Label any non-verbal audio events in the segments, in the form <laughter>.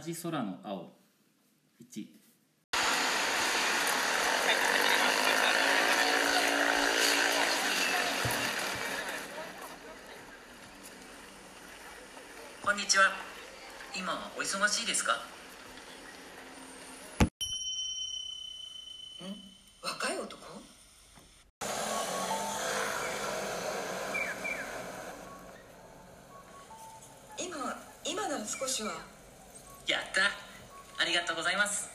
じ空の青。1こんにちは。今お忙しいですか？若い男？今今なら少しはやった。ありがとうございます。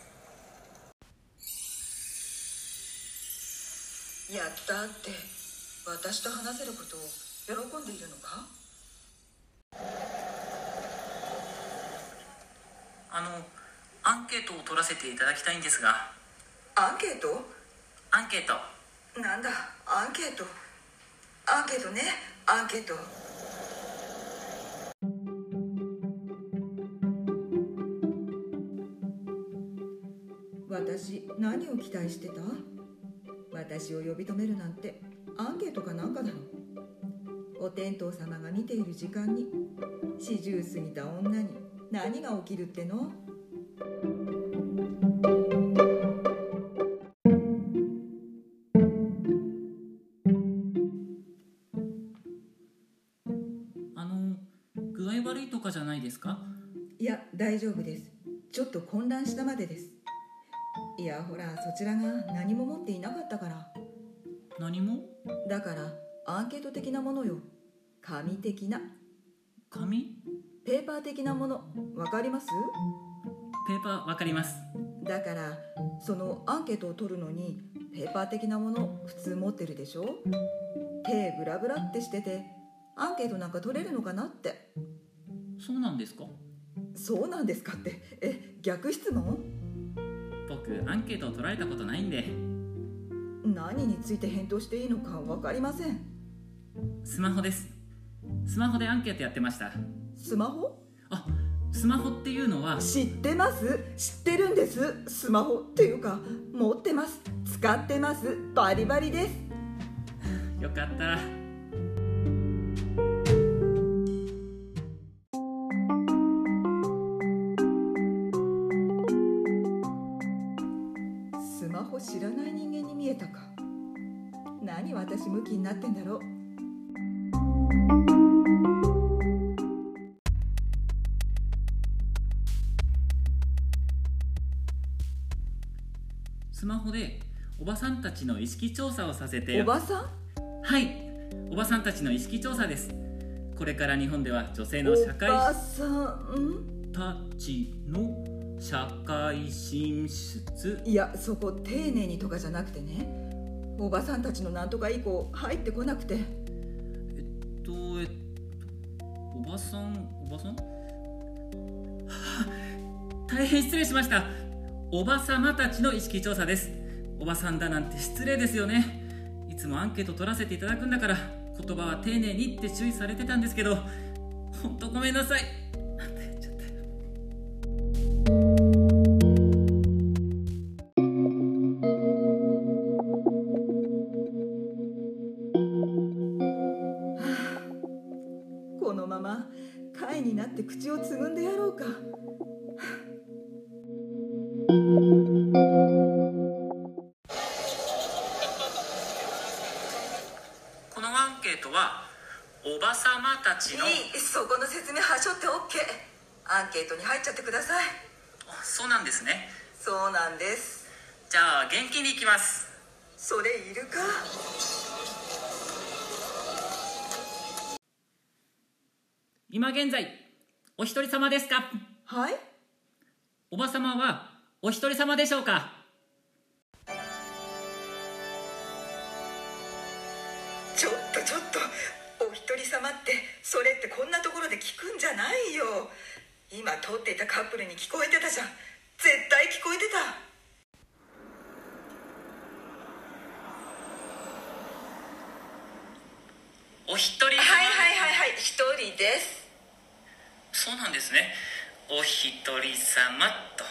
やったって私と話せることを喜んでいるのか？あのアンケートを取らせていただきたいんですが。アンケート？アンケート。なんだアンケート。アンケートね。アンケート何を期待してた？私を呼び止めるなんてアンケートかなんかだろ？お天道様が見ている時間に四十過ぎた女に何が起きるっての？あの具合悪いとかじゃないですか？いや大丈夫です。ちょっと混乱したまでですいやほらそちらが何も持っていなかったから。何も？だからアンケート的なものよ。紙的な。紙？ペーパー的なもの。わかります？ペーパーわかります。だからそのアンケートを取るのにペーパー的なもの普通持ってるでしょ？手ブラブラってしててアンケートなんか取れるのかなって。そうなんですか？そうなんですかって。え逆質問？僕アンケートを取られたことないんで。何について返答していいのか分かりません。スマホです。スマホでアンケートやってました。スマホ？あスマホっていうのは。知ってます？知ってるんです。スマホっていうか持ってます。使ってます。バリバリです。よかったスマホ知らない人間に見えたか。何私ムキになってんだろう。スマホでおばさんたちの意識調査をさせておばさん？はい。おばさんたちの意識調査です。これから日本では女性の社会おばさん？たちの社会進出？いやそこ丁寧にとかじゃなくてね。おばさんたちのなんとか以降入ってこなくて。えっとえっとおばさんおばさん？はあ <laughs> 大変失礼しました。おばさまたちの意識調査です。おばさんだなんて失礼ですよね。いつもアンケート取らせていただくんだから言葉は丁寧にって注意されてたんですけど本当ごめんなさいって口をつぐんでやろうか。このアンケートはおばさまたちのいいそこの説明はしょって OK アンケートに入っちゃってください。あそうなんですね。そうなんです。じゃあ元気にいきます。それいるか。今現在お一人様ですか？はい。おばさまはお一人様でしょうか？ちょっとちょっとお一人様ってそれってこんなところで聞くんじゃないよ。今通っていたカップルに聞こえてたじゃん。絶対聞こえてた。お一人様。はいはいはいはい。一人ですそうなんですね。お一人様と。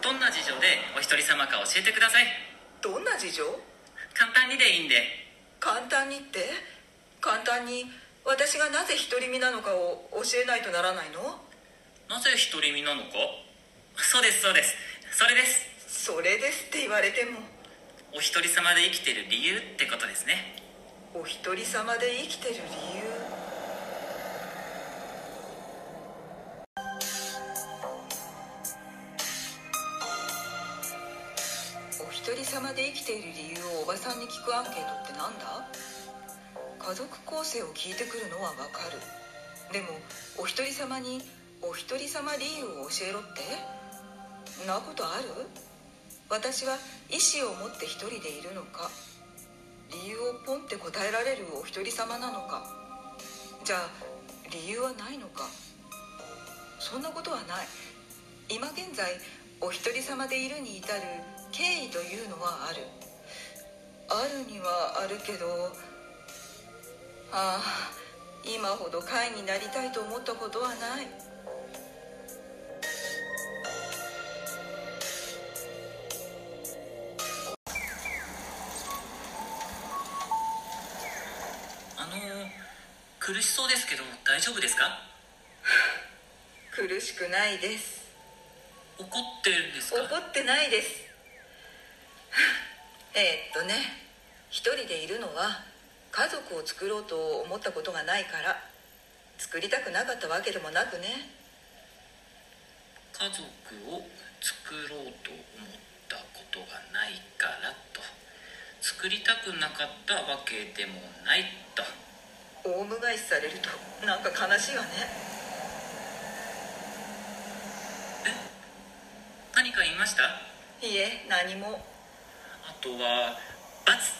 どんな事情でお一人様か教えてください。どんな事情？簡単にでいいんで。簡単にって？簡単に私がなぜ独り身なのかを教えないとならないの？なぜ独り身なのか？そうですそうです。それです。それですって言われても。お一人様で生きてる理由ってことですね。お一人様で生きてる理由？一人様で生きている理由をおばさんに聞くアンケートってなんだ？家族構成を聞いてくるのはわかる。でもお一人様にお一人様理由を教えろって？なことある？私は意思を持って一人でいるのか？理由をポンって答えられるお一人様なのか？じゃあ理由はないのか？そんなことはない。今現在お一人様でいるに至る経緯というのはある。あるにはあるけどああ今ほど会になりたいと思ったことはない。あの苦しそうですけど大丈夫ですか？<sighs> 苦しくないです。怒ってるんですか？怒ってないです <laughs> えーっとね一人でいるのは家族を作ろうと思ったことがないから作りたくなかったわけでもなくね。家族を作ろうと思ったことがないからと。作りたくなかったわけでもないと。オウム返しされるとなんか悲しいわね。何か言いました？いえ何もあとは罰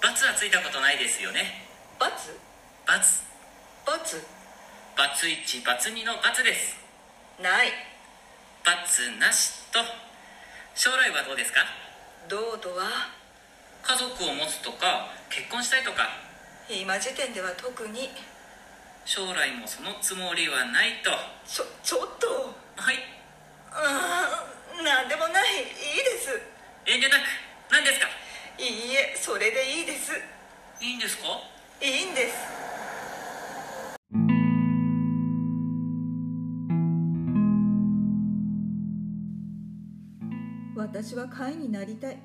罰はついたことないですよね。罰？罰。罰？罰1罰2の罰です。ない。罰なしと。将来はどうですか？どうとは？家族を持つとか結婚したいとか。今時点では特に。将来もそのつもりはないと。ちょちょっと。はい。ああなんでもない。いいです。遠慮なく何ですか？いいえそれでいいです。いいんですか？いいんです。私は貝になりたい。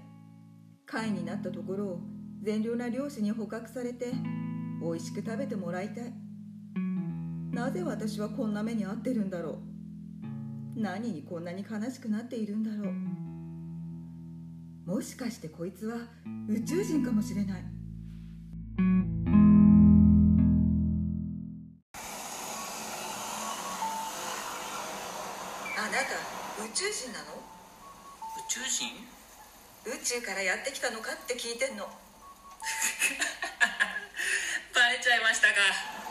貝になったところを善良な漁師に捕獲されて美味しく食べてもらいたい。なぜ私はこんな目に遭ってるんだろう。何にこんなに悲しくなっているんだろうもしかしてこいつは宇宙人かもしれない。あなた宇宙人なの？宇宙人？宇宙からやってきたのかって聞いてんの。<laughs> バレちゃいましたか